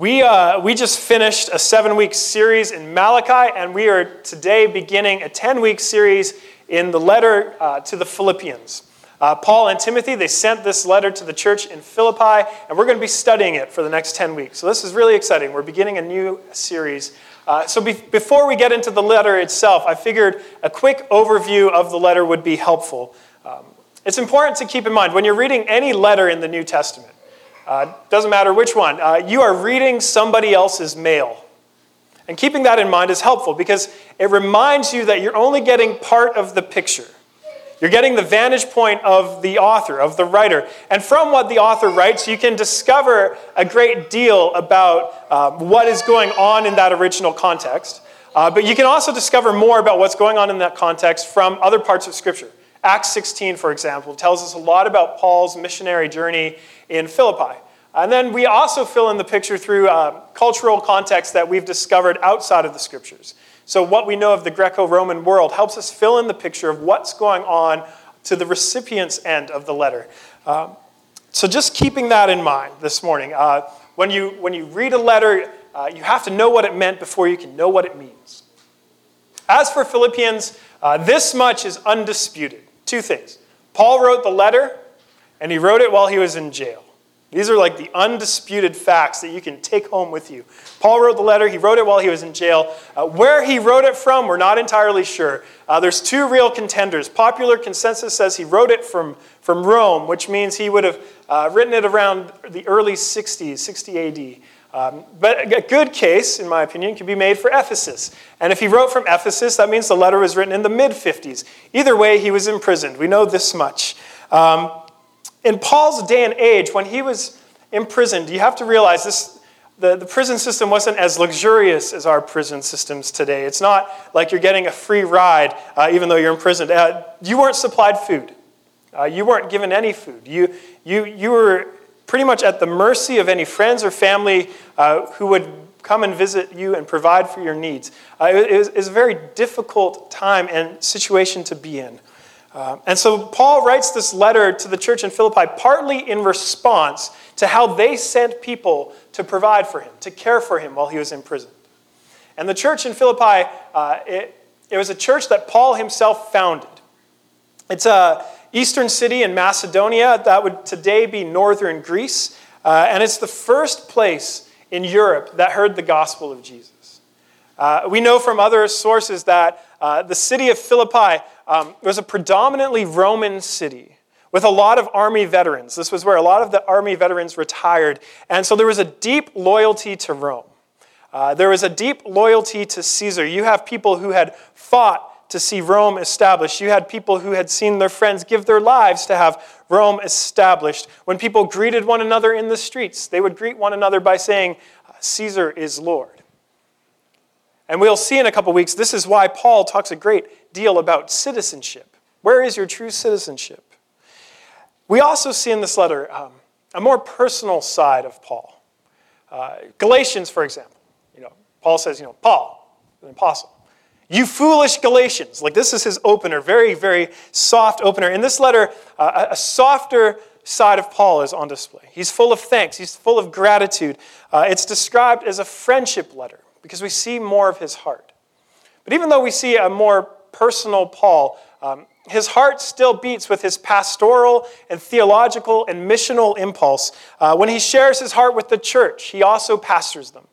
We, uh, we just finished a seven week series in Malachi, and we are today beginning a 10 week series in the letter uh, to the Philippians. Uh, Paul and Timothy, they sent this letter to the church in Philippi, and we're going to be studying it for the next 10 weeks. So this is really exciting. We're beginning a new series. Uh, so be- before we get into the letter itself, I figured a quick overview of the letter would be helpful. Um, it's important to keep in mind when you're reading any letter in the New Testament, uh, doesn't matter which one. Uh, you are reading somebody else's mail. And keeping that in mind is helpful because it reminds you that you're only getting part of the picture. You're getting the vantage point of the author, of the writer. And from what the author writes, you can discover a great deal about uh, what is going on in that original context. Uh, but you can also discover more about what's going on in that context from other parts of Scripture. Acts 16, for example, tells us a lot about Paul's missionary journey in Philippi. And then we also fill in the picture through uh, cultural context that we've discovered outside of the scriptures. So, what we know of the Greco Roman world helps us fill in the picture of what's going on to the recipient's end of the letter. Um, so, just keeping that in mind this morning. Uh, when, you, when you read a letter, uh, you have to know what it meant before you can know what it means. As for Philippians, uh, this much is undisputed. Two things. Paul wrote the letter, and he wrote it while he was in jail. These are like the undisputed facts that you can take home with you. Paul wrote the letter. He wrote it while he was in jail. Uh, where he wrote it from, we're not entirely sure. Uh, there's two real contenders. Popular consensus says he wrote it from, from Rome, which means he would have uh, written it around the early 60s, 60 AD. Um, but a good case, in my opinion, can be made for Ephesus. And if he wrote from Ephesus, that means the letter was written in the mid 50s. Either way, he was imprisoned. We know this much. Um, in Paul's day and age, when he was imprisoned, you have to realize this. The, the prison system wasn't as luxurious as our prison systems today. It's not like you're getting a free ride uh, even though you're imprisoned. Uh, you weren't supplied food. Uh, you weren't given any food. You, you, you were pretty much at the mercy of any friends or family uh, who would come and visit you and provide for your needs. Uh, it, was, it, was, a very difficult time and situation to be in. Uh, and so Paul writes this letter to the church in Philippi partly in response to how they sent people to provide for him, to care for him while he was in prison. And the church in Philippi, uh, it, it was a church that Paul himself founded. It's a eastern city in Macedonia. That would today be northern Greece. Uh, and it's the first place in Europe that heard the gospel of Jesus. Uh, we know from other sources that uh, the city of Philippi um, was a predominantly Roman city with a lot of army veterans. This was where a lot of the army veterans retired. And so there was a deep loyalty to Rome. Uh, there was a deep loyalty to Caesar. You have people who had fought to see Rome established. You had people who had seen their friends give their lives to have Rome established. When people greeted one another in the streets, they would greet one another by saying, Caesar is Lord. And we'll see in a couple weeks, this is why Paul talks a great deal about citizenship. Where is your true citizenship? We also see in this letter um, a more personal side of Paul. Uh, Galatians, for example, you know, Paul says, you know, Paul, an apostle. You foolish Galatians. Like this is his opener, very, very soft opener. In this letter, uh, a softer side of Paul is on display. He's full of thanks, he's full of gratitude. Uh, it's described as a friendship letter because we see more of his heart. But even though we see a more personal Paul, um, his heart still beats with his pastoral and theological and missional impulse. Uh, when he shares his heart with the church, he also pastors them.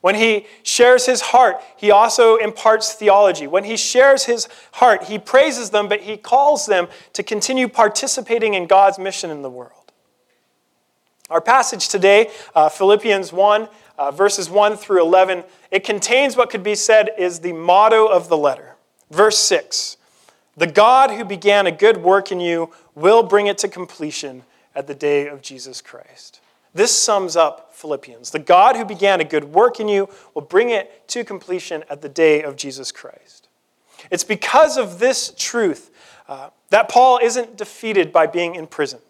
When he shares his heart, he also imparts theology. When he shares his heart, he praises them, but he calls them to continue participating in God's mission in the world. Our passage today, uh, Philippians 1, uh, verses 1 through 11, it contains what could be said is the motto of the letter. Verse 6 The God who began a good work in you will bring it to completion at the day of Jesus Christ. This sums up Philippians. The God who began a good work in you will bring it to completion at the day of Jesus Christ. It's because of this truth uh, that Paul isn't defeated by being imprisoned.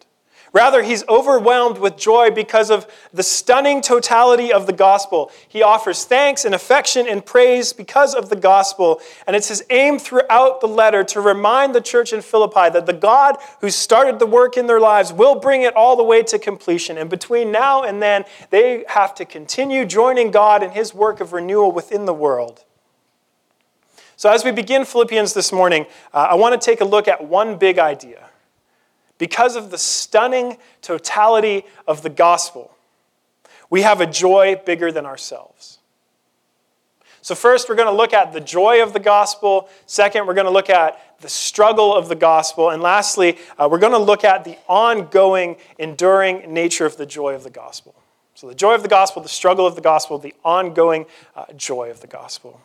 Rather, he's overwhelmed with joy because of the stunning totality of the gospel. He offers thanks and affection and praise because of the gospel. And it's his aim throughout the letter to remind the church in Philippi that the God who started the work in their lives will bring it all the way to completion. And between now and then, they have to continue joining God in his work of renewal within the world. So, as we begin Philippians this morning, uh, I want to take a look at one big idea because of the stunning totality of the gospel, we have a joy bigger than ourselves. So, first, we're going to look at the joy of the gospel. Second, we're going to look at the struggle of the gospel. And lastly, uh, we're going to look at the ongoing, enduring nature of the joy of the gospel. So, the joy of the gospel, the struggle of the gospel, the ongoing uh, joy of the gospel.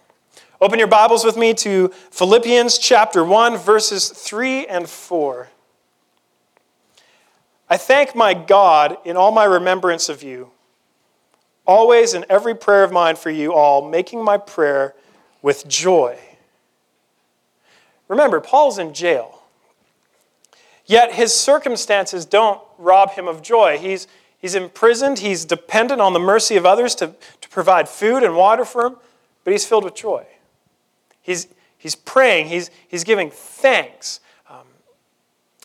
Open your Bibles with me to Philippians chapter 1, verses 3 and 4. I thank my God in all my remembrance of you, always in every prayer of mine for you all, making my prayer with joy. Remember, Paul's in jail. Yet his circumstances don't rob him of joy. He's, he's imprisoned, he's dependent on the mercy of others to, to provide food and water for him, but he's filled with joy. He's, he's praying, he's, he's giving thanks.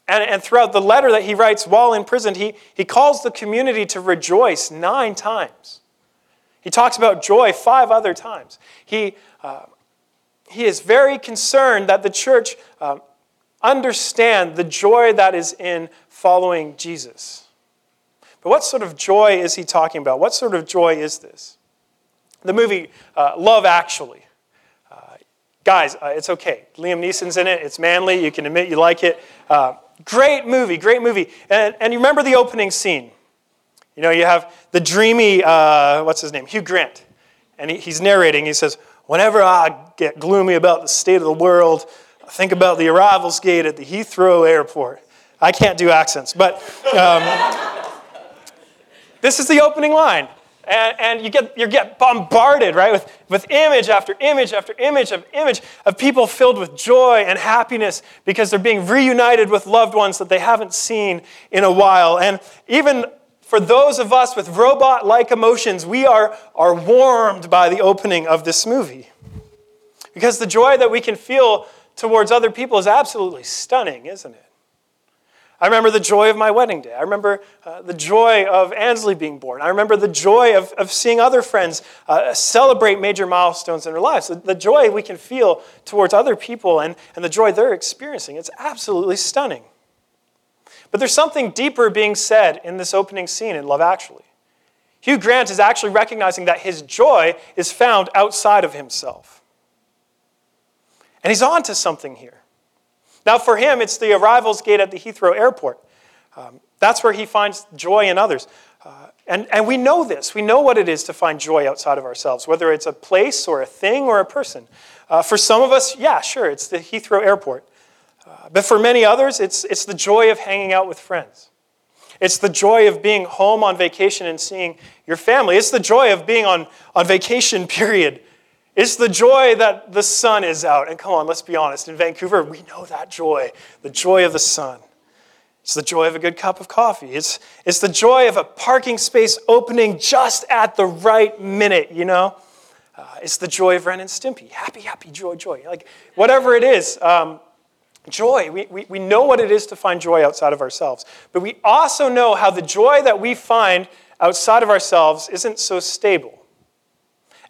And, and throughout the letter that he writes while in prison, he, he calls the community to rejoice nine times. He talks about joy five other times. He, uh, he is very concerned that the church uh, understand the joy that is in following Jesus. But what sort of joy is he talking about? What sort of joy is this? The movie uh, Love Actually. Uh, guys, uh, it's okay. Liam Neeson's in it. It's manly. You can admit you like it. Great movie, great movie. And, and you remember the opening scene. You know, you have the dreamy, uh, what's his name? Hugh Grant. And he, he's narrating. He says, Whenever I get gloomy about the state of the world, I think about the arrivals gate at the Heathrow airport. I can't do accents, but um, this is the opening line. And, and you, get, you get bombarded, right, with, with image after image after image of image of people filled with joy and happiness because they're being reunited with loved ones that they haven't seen in a while. And even for those of us with robot like emotions, we are, are warmed by the opening of this movie. Because the joy that we can feel towards other people is absolutely stunning, isn't it? I remember the joy of my wedding day. I remember uh, the joy of Ansley being born. I remember the joy of, of seeing other friends uh, celebrate major milestones in their lives. The, the, joy we can feel towards other people and, and the joy they're experiencing. It's absolutely stunning. But there's something deeper being said in this opening scene in Love Actually. Hugh Grant is actually recognizing that his joy is found outside of himself. And he's on to something here. Now, for him, it's the arrivals gate at the Heathrow airport. Um, that's where he finds joy in others. Uh, and, and we know this. We know what it is to find joy outside of ourselves, whether it's a place or a thing or a person. Uh, for some of us, yeah, sure, it's the Heathrow airport. Uh, but for many others, it's, it's the joy of hanging out with friends. It's the joy of being home on vacation and seeing your family. It's the joy of being on, on vacation, period, it's the joy that the sun is out. And come on, let's be honest. In Vancouver, we know that joy the joy of the sun. It's the joy of a good cup of coffee. It's, it's the joy of a parking space opening just at the right minute, you know? Uh, it's the joy of Ren and Stimpy. Happy, happy, joy, joy. Like, whatever it is, um, joy. We, we, we know what it is to find joy outside of ourselves. But we also know how the joy that we find outside of ourselves isn't so stable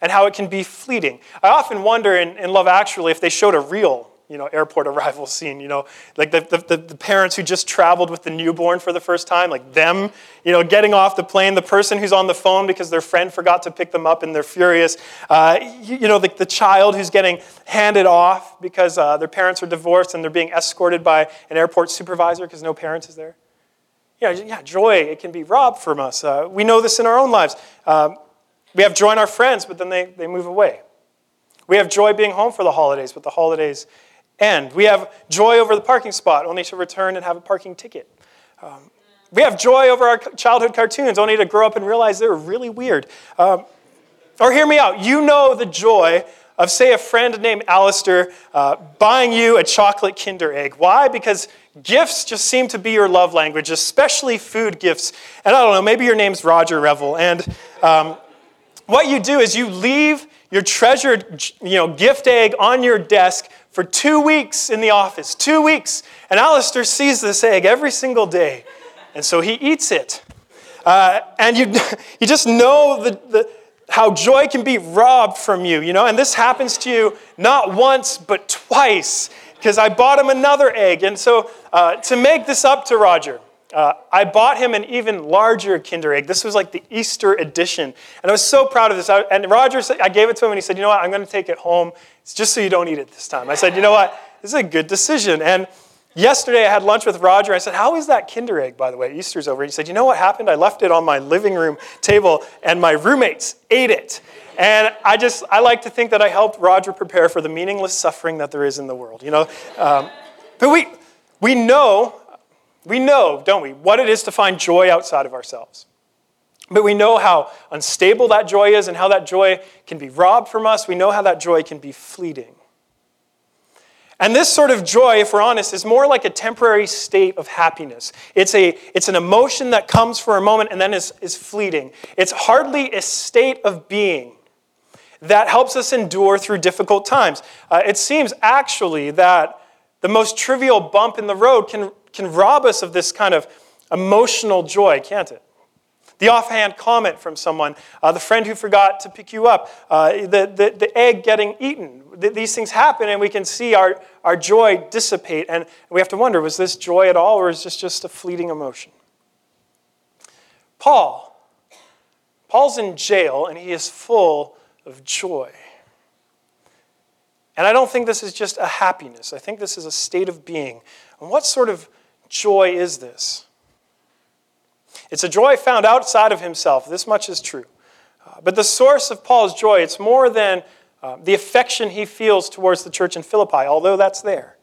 and how it can be fleeting. I often wonder in, in Love Actually if they showed a real you know, airport arrival scene, you know, like the, the, the, parents who just traveled with the newborn for the first time, like them, you know, getting off the plane, the person who's on the phone because their friend forgot to pick them up and they're furious, uh, you, you, know, the, the child who's getting handed off because uh, their parents are divorced and they're being escorted by an airport supervisor because no parents is there. Yeah, yeah, joy, it can be robbed from us. Uh, we know this in our own lives. Um, we have joy in our friends, but then they, they move away. We have joy being home for the holidays, but the holidays end. We have joy over the parking spot, only to return and have a parking ticket. Um, we have joy over our childhood cartoons, only to grow up and realize they were really weird. Um, or hear me out. You know the joy of, say, a friend named Alistair uh, buying you a chocolate Kinder Egg. Why? Because gifts just seem to be your love language, especially food gifts. And I don't know, maybe your name's Roger Revel. And um, what you do is you leave your treasured you know, gift egg on your desk for two weeks in the office. Two weeks. And Alistair sees this egg every single day. And so he eats it. Uh, and you, you just know the, the, how joy can be robbed from you, you know? And this happens to you not once, but twice, because I bought him another egg. And so uh, to make this up to Roger, uh, I bought him an even larger Kinder Egg. This was like the Easter edition. And I was so proud of this. I, and Roger, said, I gave it to him and he said, You know what? I'm going to take it home. It's just so you don't eat it this time. I said, You know what? This is a good decision. And yesterday I had lunch with Roger. I said, How is that Kinder Egg, by the way? Easter's over. He said, You know what happened? I left it on my living room table and my roommates ate it. And I just, I like to think that I helped Roger prepare for the meaningless suffering that there is in the world, you know? Um, but we, we know we know, don't we, what it is to find joy outside of ourselves. But we know how unstable that joy is and how that joy can be robbed from us. We know how that joy can be fleeting. And this sort of joy, if we're honest, is more like a temporary state of happiness. It's, a, it's an emotion that comes for a moment and then is, is fleeting. It's hardly a state of being that helps us endure through difficult times. Uh, it seems actually that the most trivial bump in the road can can rob us of this kind of emotional joy, can't it? The offhand comment from someone, uh, the friend who forgot to pick you up, uh, the, the, the egg getting eaten. these things happen, and we can see our, our joy dissipate. And we have to wonder was this joy at all, or is this just a fleeting emotion? Paul. Paul's in jail, and he is full of joy. And I don't think this is just a happiness. I think this is a state of being. And what sort of joy is this? It's a joy found outside of himself. This much is true. Uh, but the source of Paul's joy, it's more than uh, the affection he feels towards the church in Philippi, although that's there.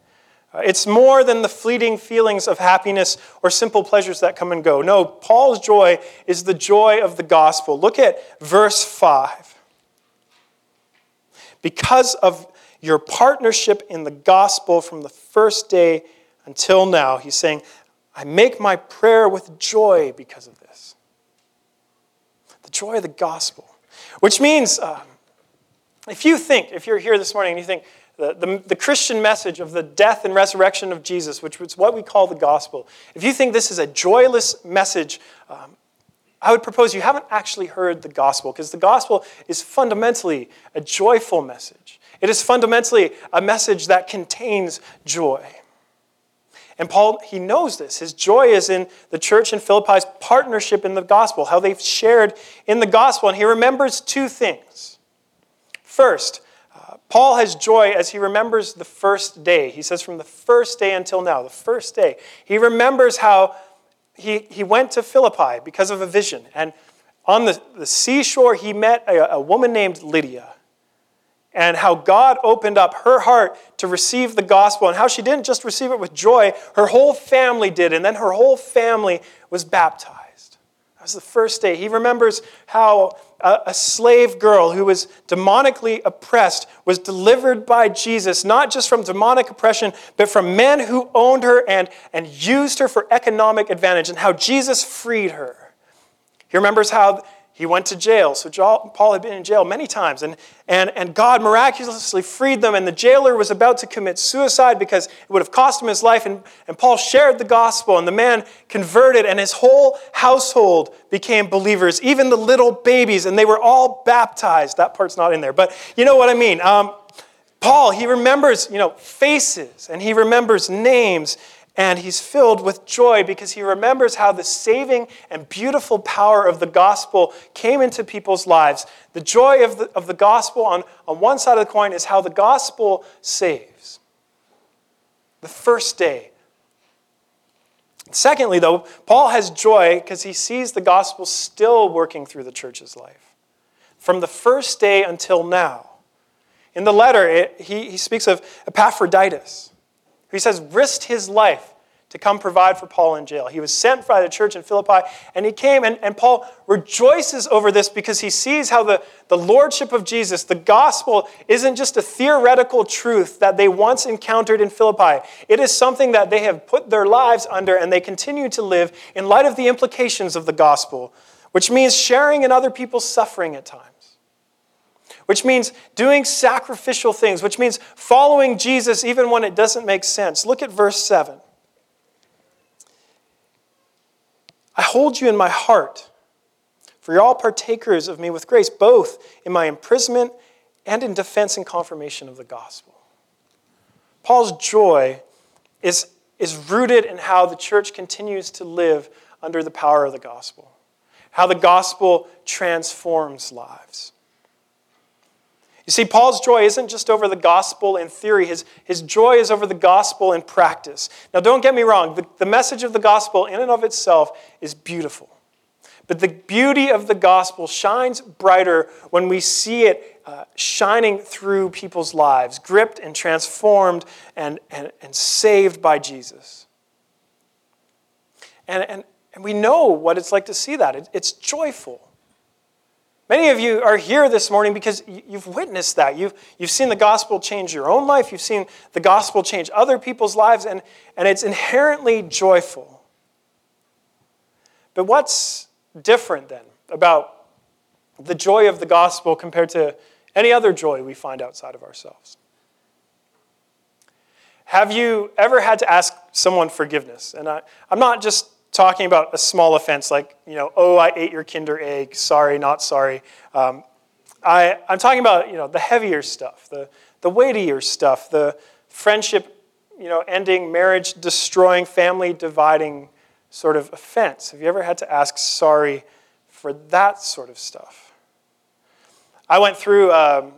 Uh, it's more than the fleeting feelings of happiness or simple pleasures that come and go. No, Paul's joy is the joy of the gospel. Look at verse 5. Because of your partnership in the gospel from the first day until now, he's saying, I make my prayer with joy because of this. The joy of the gospel. Which means, uh, if you think, if you're here this morning and you think, the, the, the, Christian message of the death and resurrection of Jesus, which is what we call the gospel, if you think this is a joyless message, um, I would propose you haven't actually heard the gospel, because the gospel is fundamentally a joyful message. It is fundamentally a message that contains joy. And Paul, he knows this. His joy is in the church in Philippi's partnership in the gospel, how they've shared in the gospel. And he remembers two things. First, uh, Paul has joy as he remembers the first day. He says, from the first day until now, the first day. He remembers how he, he went to Philippi because of a vision. And on the, the seashore, he met a, a woman named Lydia and how God opened up her heart to receive the gospel, and how she didn't just receive it with joy, her whole family did, and then her whole family was baptized. That was the first day. He remembers how a, slave girl who was demonically oppressed was delivered by Jesus, not just from demonic oppression, but from men who owned her and, and used her for economic advantage, and how Jesus freed her. He remembers how he went to jail. So Paul had been in jail many times, and, and, and God miraculously freed them. And the jailer was about to commit suicide because it would have cost him his life. And, and Paul shared the gospel, and the man converted, and his whole household became believers, even the little babies, and they were all baptized. That part's not in there, but you know what I mean. Um, Paul, he remembers, you know, faces, and he remembers names, and he's filled with joy because he remembers how the saving and beautiful power of the gospel came into people's lives. The joy of the, of the gospel on, on one side of the coin is how the gospel saves. The first day. Secondly, though, Paul has joy because he sees the gospel still working through the church's life from the first day until now. In the letter, it, he, he speaks of Epaphroditus. He says, risked his life to come provide for Paul in jail. He was sent by the church in Philippi, and he came, and, and Paul rejoices over this because he sees how the, the lordship of Jesus, the gospel, isn't just a theoretical truth that they once encountered in Philippi. It is something that they have put their lives under and they continue to live in light of the implications of the gospel, which means sharing in other people's suffering at times which means doing sacrificial things, which means following Jesus even when it doesn't make sense. Look at verse 7. I hold you in my heart, for you're all partakers of me with grace, both in my imprisonment and in defense and confirmation of the gospel. Paul's joy is, is rooted in how the church continues to live under the power of the gospel, how the gospel transforms lives. You see, Paul's joy isn't just over the gospel in theory, his, his joy is over the gospel in practice. Now, don't get me wrong, the, the message of the gospel in and of itself is beautiful. But the beauty of the gospel shines brighter when we see it uh, shining through people's lives, gripped and transformed and, and, and saved by Jesus. And, and, and we know what it's like to see that. It, it's joyful. Many of you are here this morning because you've witnessed that. You've, you've seen the gospel change your own life, you've seen the gospel change other people's lives, and, and it's inherently joyful. But what's different then about the joy of the gospel compared to any other joy we find outside of ourselves? Have you ever had to ask someone forgiveness? And I, I'm not just talking about a small offense like, you know, oh, I ate your Kinder egg, sorry, not sorry. Um, I, I'm talking about, you know, the heavier stuff, the, the weightier stuff, the friendship, you know, ending, marriage destroying, family dividing sort of offense. Have you ever had to ask sorry for that sort of stuff? I went through um,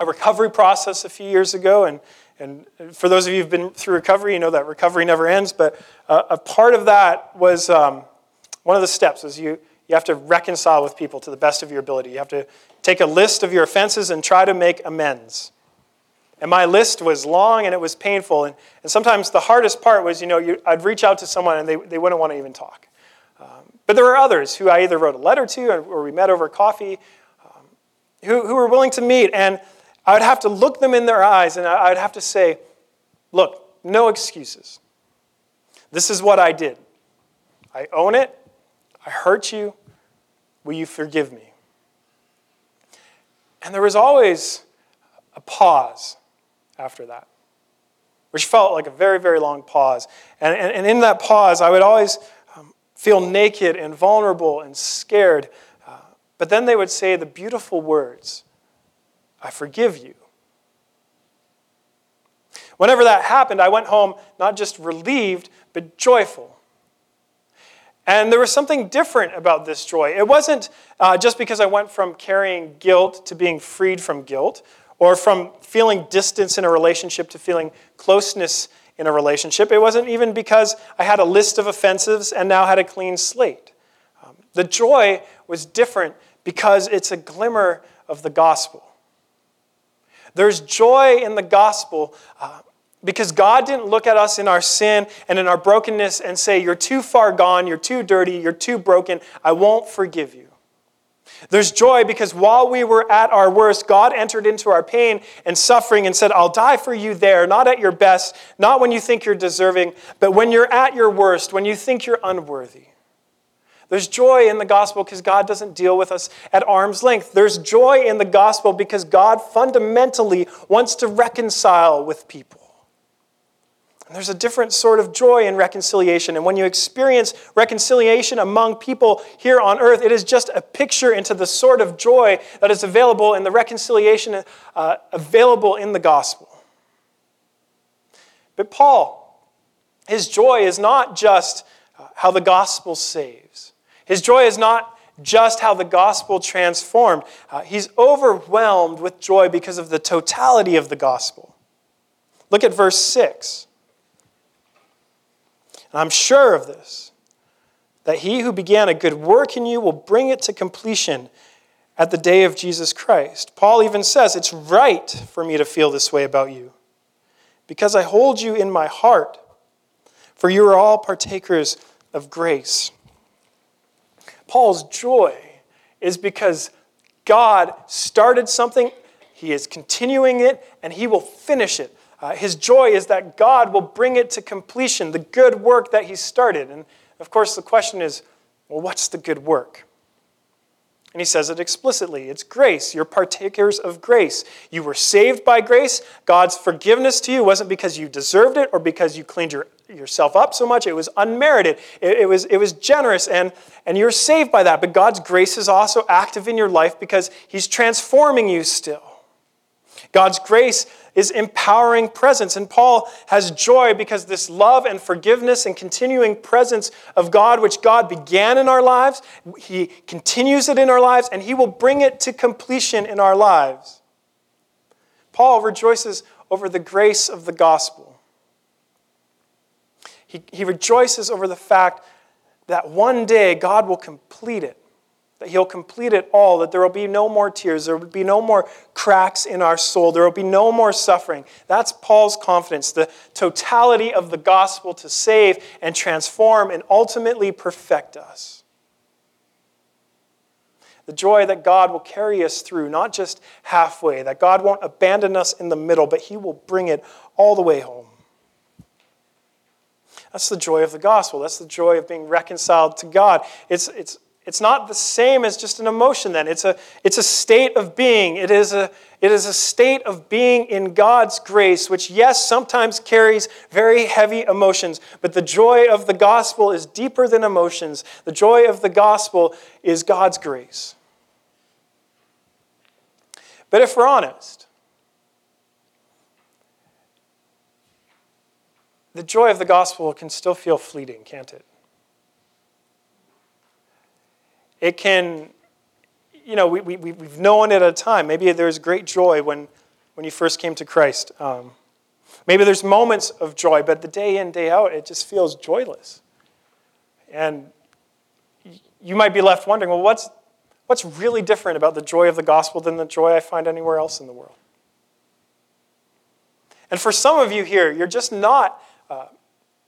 a recovery process a few years ago, and and for those of you who've been through recovery, you know that recovery never ends. But uh, a part of that was um, one of the steps is you, you have to reconcile with people to the best of your ability. You have to take a list of your offenses and try to make amends. And my list was long and it was painful. And, and sometimes the hardest part was, you know, you, I'd reach out to someone and they, they wouldn't want to even talk. Um, but there were others who I either wrote a letter to or we met over coffee um, who, who were willing to meet. And I would have to look them in their eyes and I would have to say, Look, no excuses. This is what I did. I own it. I hurt you. Will you forgive me? And there was always a pause after that, which felt like a very, very long pause. And, and, and in that pause, I would always um, feel naked and vulnerable and scared. Uh, but then they would say the beautiful words I forgive you. Whenever that happened, I went home not just relieved, but joyful. And there was something different about this joy. It wasn't uh, just because I went from carrying guilt to being freed from guilt, or from feeling distance in a relationship to feeling closeness in a relationship. It wasn't even because I had a list of offenses and now had a clean slate. Um, the joy was different because it's a glimmer of the gospel. There's joy in the gospel uh, because God didn't look at us in our sin and in our brokenness and say, You're too far gone, you're too dirty, you're too broken, I won't forgive you. There's joy because while we were at our worst, God entered into our pain and suffering and said, I'll die for you there, not at your best, not when you think you're deserving, but when you're at your worst, when you think you're unworthy. There's joy in the gospel because God doesn't deal with us at arm's length. There's joy in the gospel because God fundamentally wants to reconcile with people. And there's a different sort of joy in reconciliation. And when you experience reconciliation among people here on earth, it is just a picture into the sort of joy that is available in the reconciliation uh, available in the gospel. But Paul, his joy is not just uh, how the gospel saves. His joy is not just how the gospel transformed, uh, he's overwhelmed with joy because of the totality of the gospel. Look at verse 6. And I'm sure of this, that he who began a good work in you will bring it to completion at the day of Jesus Christ. Paul even says, It's right for me to feel this way about you, because I hold you in my heart. for you are all partakers of grace. Paul's joy is because God started something, he is continuing it, and he will finish it. Uh, his joy is that God will bring it to completion, the good work that he started. And of course, the question is well, what's the good work? And he says it explicitly it's grace. You're partakers of grace. You were saved by grace. God's forgiveness to you wasn't because you deserved it or because you cleaned your, yourself up so much. It was unmerited, it, it, was, it was generous, and, and you're saved by that. But God's grace is also active in your life because he's transforming you still. God's grace is empowering presence. And Paul has joy because this love and forgiveness and continuing presence of God, which God began in our lives, he continues it in our lives, and he will bring it to completion in our lives. Paul rejoices over the grace of the gospel. He, he rejoices over the fact that one day God will complete it that He'll complete it all, that there will be no more tears, there will be no more cracks in our soul, there will be no more suffering. That's Paul's confidence, the totality of the gospel to save and transform and ultimately perfect us. The joy that God will carry us through, not just halfway, that God won't abandon us in the middle, but He will bring it all the way home. That's the joy of the gospel. That's the joy of being reconciled to God. It's, it's it's not the same as just an emotion then. It's a, it's a state of being. It is a, it is a state of being in God's grace, which, yes, sometimes carries very heavy emotions, but the joy of the gospel is deeper than emotions. The joy of the gospel is God's grace. But if we're honest, the joy of the gospel can still feel fleeting, can't it? It can, you know, we, we, we've known it at a time. Maybe there's great joy when, when you first came to Christ. Um, maybe there's moments of joy, but the day in, day out, it just feels joyless. And you might be left wondering, well, what's, what's really different about the joy of the gospel than the joy I find anywhere else in the world? And for some of you here, you're just not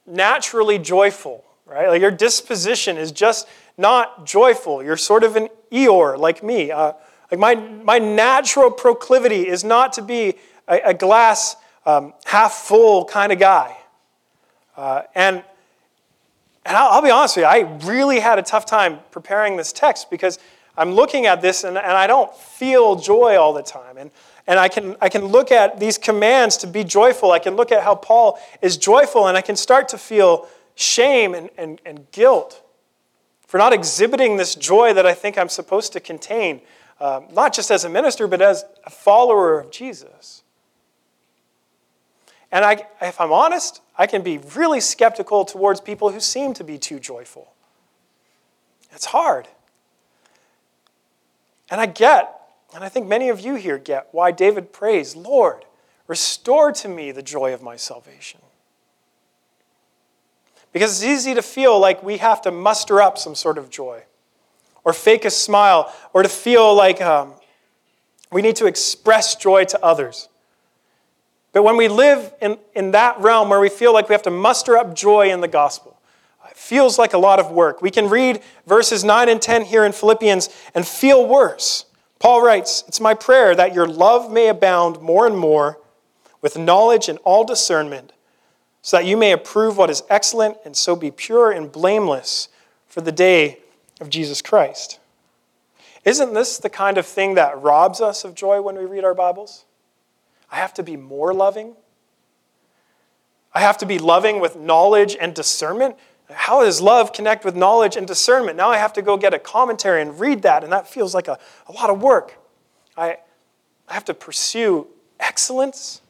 naturally joyful, right? Like your disposition is just not joyful. You're sort of an Eeyore like me. Uh, like my, my natural proclivity is not to be a, a glass um, half full kind of guy. Uh, and and I'll, I'll, be honest with you, I really had a tough time preparing this text because I'm looking at this and, and I don't feel joy all the time. And, and I, can, I can look at these commands to be joyful. I can look at how Paul is joyful and I can start to feel shame and, and, and guilt for not exhibiting this joy that I think I'm supposed to contain, uh, not just as a minister, but as a follower of Jesus. And I, if I'm honest, I can be really skeptical towards people who seem to be too joyful. It's hard. And I get, and I think many of you here get, why David prays, Lord, restore to me the joy of my salvation. Because it's easy to feel like we have to muster up some sort of joy, or fake a smile, or to feel like um, we need to express joy to others. But when we live in, in that realm where we feel like we have to muster up joy in the gospel, it feels like a lot of work. We can read verses 9 and 10 here in Philippians and feel worse. Paul writes, It's my prayer that your love may abound more and more with knowledge and all discernment so that you may approve what is excellent and so be pure and blameless for the day of Jesus Christ. Isn't this the kind of thing that robs us of joy when we read our Bibles? I have to be more loving. I have to be loving with knowledge and discernment. How does love connect with knowledge and discernment? Now I have to go get a commentary and read that, and that feels like a, a lot of work. I, I have to pursue excellence.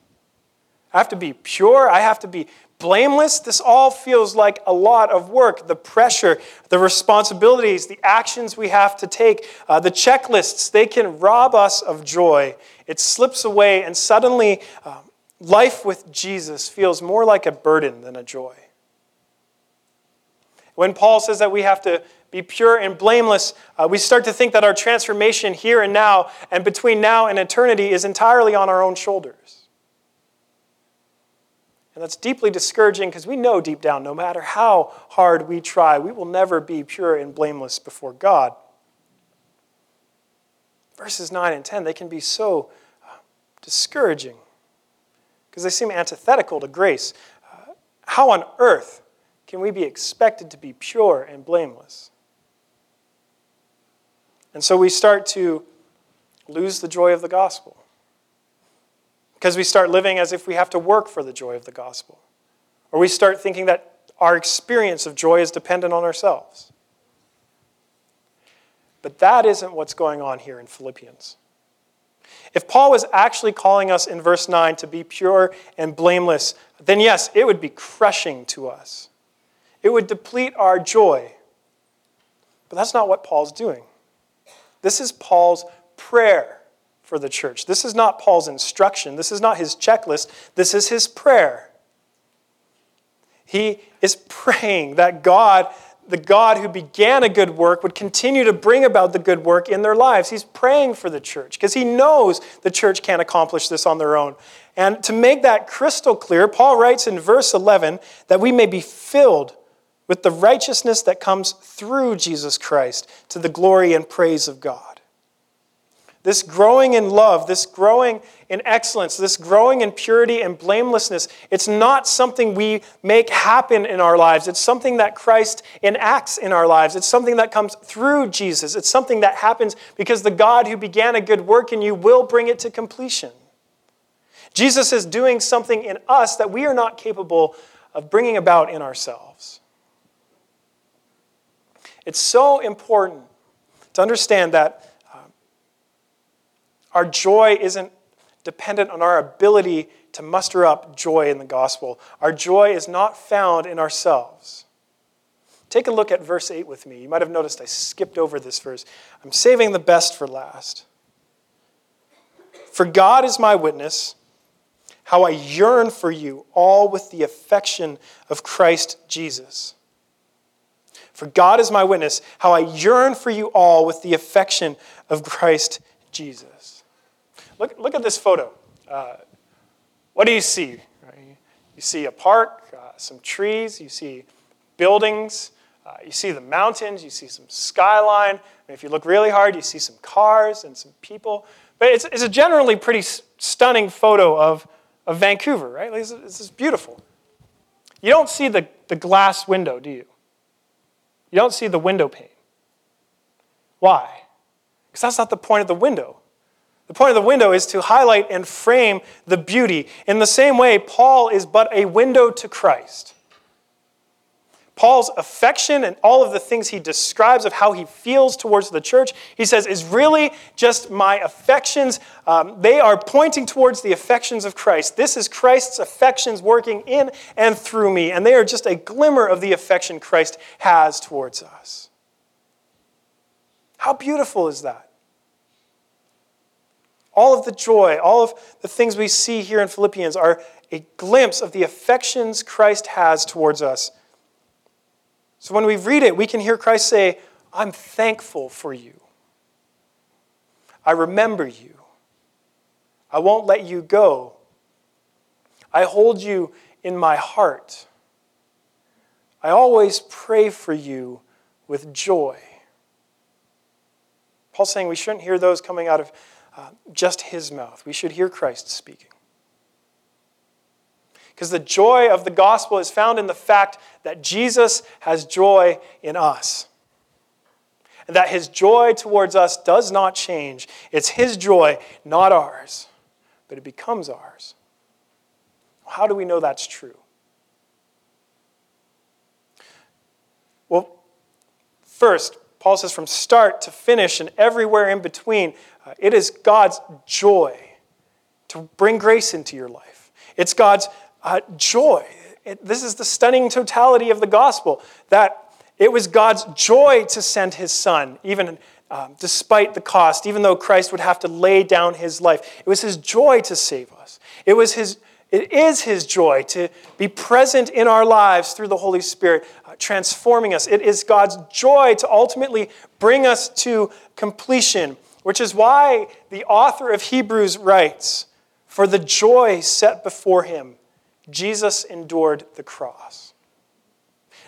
I have to be pure. I have to be blameless, this all feels like a lot of work. The pressure, the responsibilities, the actions we have to take, uh, the checklists, they can rob us of joy. It slips away, and suddenly um, life with Jesus feels more like a burden than a joy. When Paul says that we have to be pure and blameless, uh, we start to think that our transformation here and now and between now and eternity is entirely on our own shoulders. And that's deeply discouraging because we know deep down, no matter how hard we try, we will never be pure and blameless before God. Verses 9 and 10, they can be so uh, discouraging because they seem antithetical to grace. Uh, how on earth can we be expected to be pure and blameless? And so we start to lose the joy of the gospel because we start living as if we have to work for the joy of the gospel. Or we start thinking that our experience of joy is dependent on ourselves. But that isn't what's going on here in Philippians. If Paul was actually calling us in verse 9 to be pure and blameless, then yes, it would be crushing to us. It would deplete our joy. But that's not what Paul's doing. This is Paul's prayer for the church. This is not Paul's instruction. This is not his checklist. This is his prayer. He is praying that God, the God who began a good work, would continue to bring about the good work in their lives. He's praying for the church because he knows the church can't accomplish this on their own. And to make that crystal clear, Paul writes in verse 11 that we may be filled with the righteousness that comes through Jesus Christ to the glory and praise of God. This growing in love, this growing in excellence, this growing in purity and blamelessness, it's not something we make happen in our lives. It's something that Christ enacts in our lives. It's something that comes through Jesus. It's something that happens because the God who began a good work in you will bring it to completion. Jesus is doing something in us that we are not capable of bringing about in ourselves. It's so important to understand that uh, our joy isn't dependent on our ability to muster up joy in the gospel. Our joy is not found in ourselves. Take a look at verse 8 with me. You might have noticed I skipped over this verse. I'm saving the best for last. For God is my witness, how I yearn for you, all with the affection of Christ Jesus. For God is my witness, how I yearn for you all with the affection of Christ Jesus. Look, look at this photo. Uh, what do you see? You see a park, uh, some trees, you see buildings, uh, you see the mountains, you see some skyline. if you look really hard, you see some cars and some people. But it's, it's a generally pretty stunning photo of, of Vancouver, right? This is beautiful. You don't see the, the glass window, do you? You don't see the window pane. Why? Because that's not the point of the window. The point of the window is to highlight and frame the beauty. In the same way, Paul is but a window to Christ. Paul's affection and all of the things he describes of how he feels towards the church, he says, is really just my affections. Um, they are pointing towards the affections of Christ. This is Christ's affections working in and through me, and they are just a glimmer of the affection Christ has towards us. How beautiful is that? All of the joy, all of the things we see here in Philippians are a glimpse of the affections Christ has towards us. So when we read it, we can hear Christ say, I'm thankful for you. I remember you. I won't let you go. I hold you in my heart. I always pray for you with joy. Paul's saying we shouldn't hear those coming out of uh, just his mouth. We should hear Christ speaking. Because the joy of the gospel is found in the fact that Jesus has joy in us. And that his joy towards us does not change. It's his joy, not ours, but it becomes ours. How do we know that's true? Well, first, Paul says from start to finish and everywhere in between, uh, it is God's joy to bring grace into your life. It's God's uh, joy. It, this is the stunning totality of the gospel that it was God's joy to send his son, even um, despite the cost, even though Christ would have to lay down his life. It was his joy to save us. It was his it is His joy to be present in our lives through the Holy Spirit, uh, transforming us. It is God's joy to ultimately bring us to completion, which is why the author of Hebrews writes, For the joy set before him, Jesus endured the cross.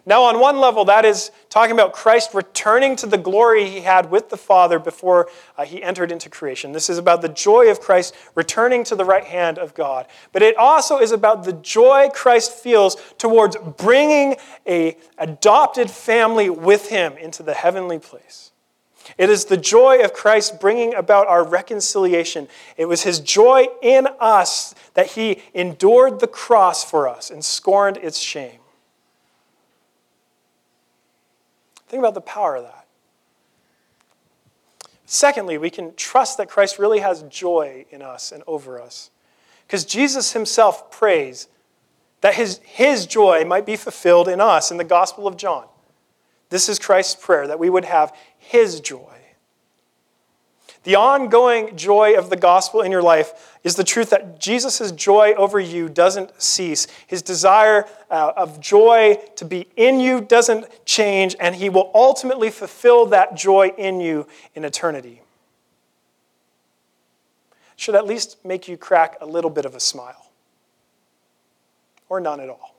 Now, on one level, that is talking about Christ returning to the glory he had with the Father before uh, he entered into creation. This is about the joy of Christ returning to the right hand of God. But it also is about the joy Christ feels towards bringing a adopted family with him into the heavenly place. It is the joy of Christ bringing about our reconciliation. It was his joy in us that he endured the cross for us and scorned its shame. Think about the power of that. Secondly, we can trust that Christ really has joy in us and over us. Because Jesus himself prays that his, his joy might be fulfilled in us in the Gospel of John. This is Christ's prayer, that we would have his joy. The ongoing joy of the gospel in your life is the truth that Jesus' joy over you doesn't cease. His desire uh, of joy to be in you doesn't change, and he will ultimately fulfill that joy in you in eternity. Should at least make you crack a little bit of a smile, or none at all,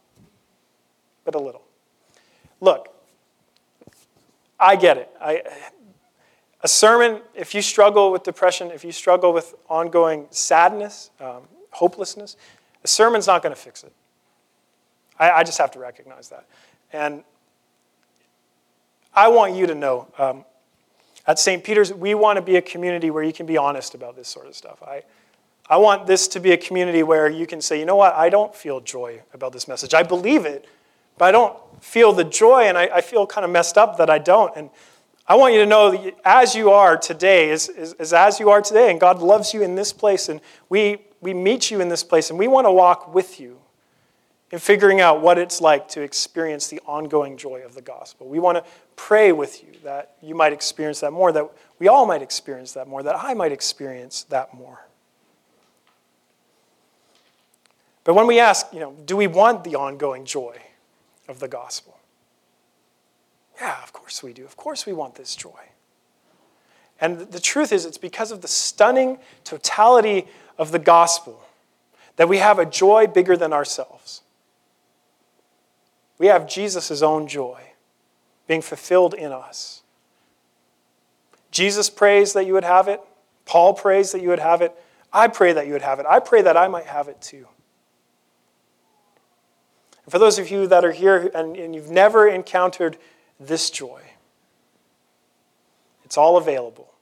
but a little. Look, I get it. I, a sermon, if you struggle with depression, if you struggle with ongoing sadness, um, hopelessness, a sermon's not going to fix it. I, I, just have to recognize that. And I want you to know um, at St. Peter's, we want to be a community where you can be honest about this sort of stuff. I, I want this to be a community where you can say, you know what, I don't feel joy about this message. I believe it, but I don't feel the joy, and I, I feel kind of messed up that I don't. And I want you to know that as you are today is, is, is, as you are today, and God loves you in this place, and we, we meet you in this place, and we want to walk with you in figuring out what it's like to experience the ongoing joy of the gospel. We want to pray with you that you might experience that more, that we all might experience that more, that I might experience that more. But when we ask, you know, do we want the ongoing joy of the gospel? Yeah, of course we do. Of course we want this joy. And the truth is, it's because of the stunning totality of the gospel that we have a joy bigger than ourselves. We have Jesus' own joy being fulfilled in us. Jesus prays that you would have it. Paul prays that you would have it. I pray that you would have it. I pray that I might have it too. And for those of you that are here and, and you've never encountered this joy. It's all available.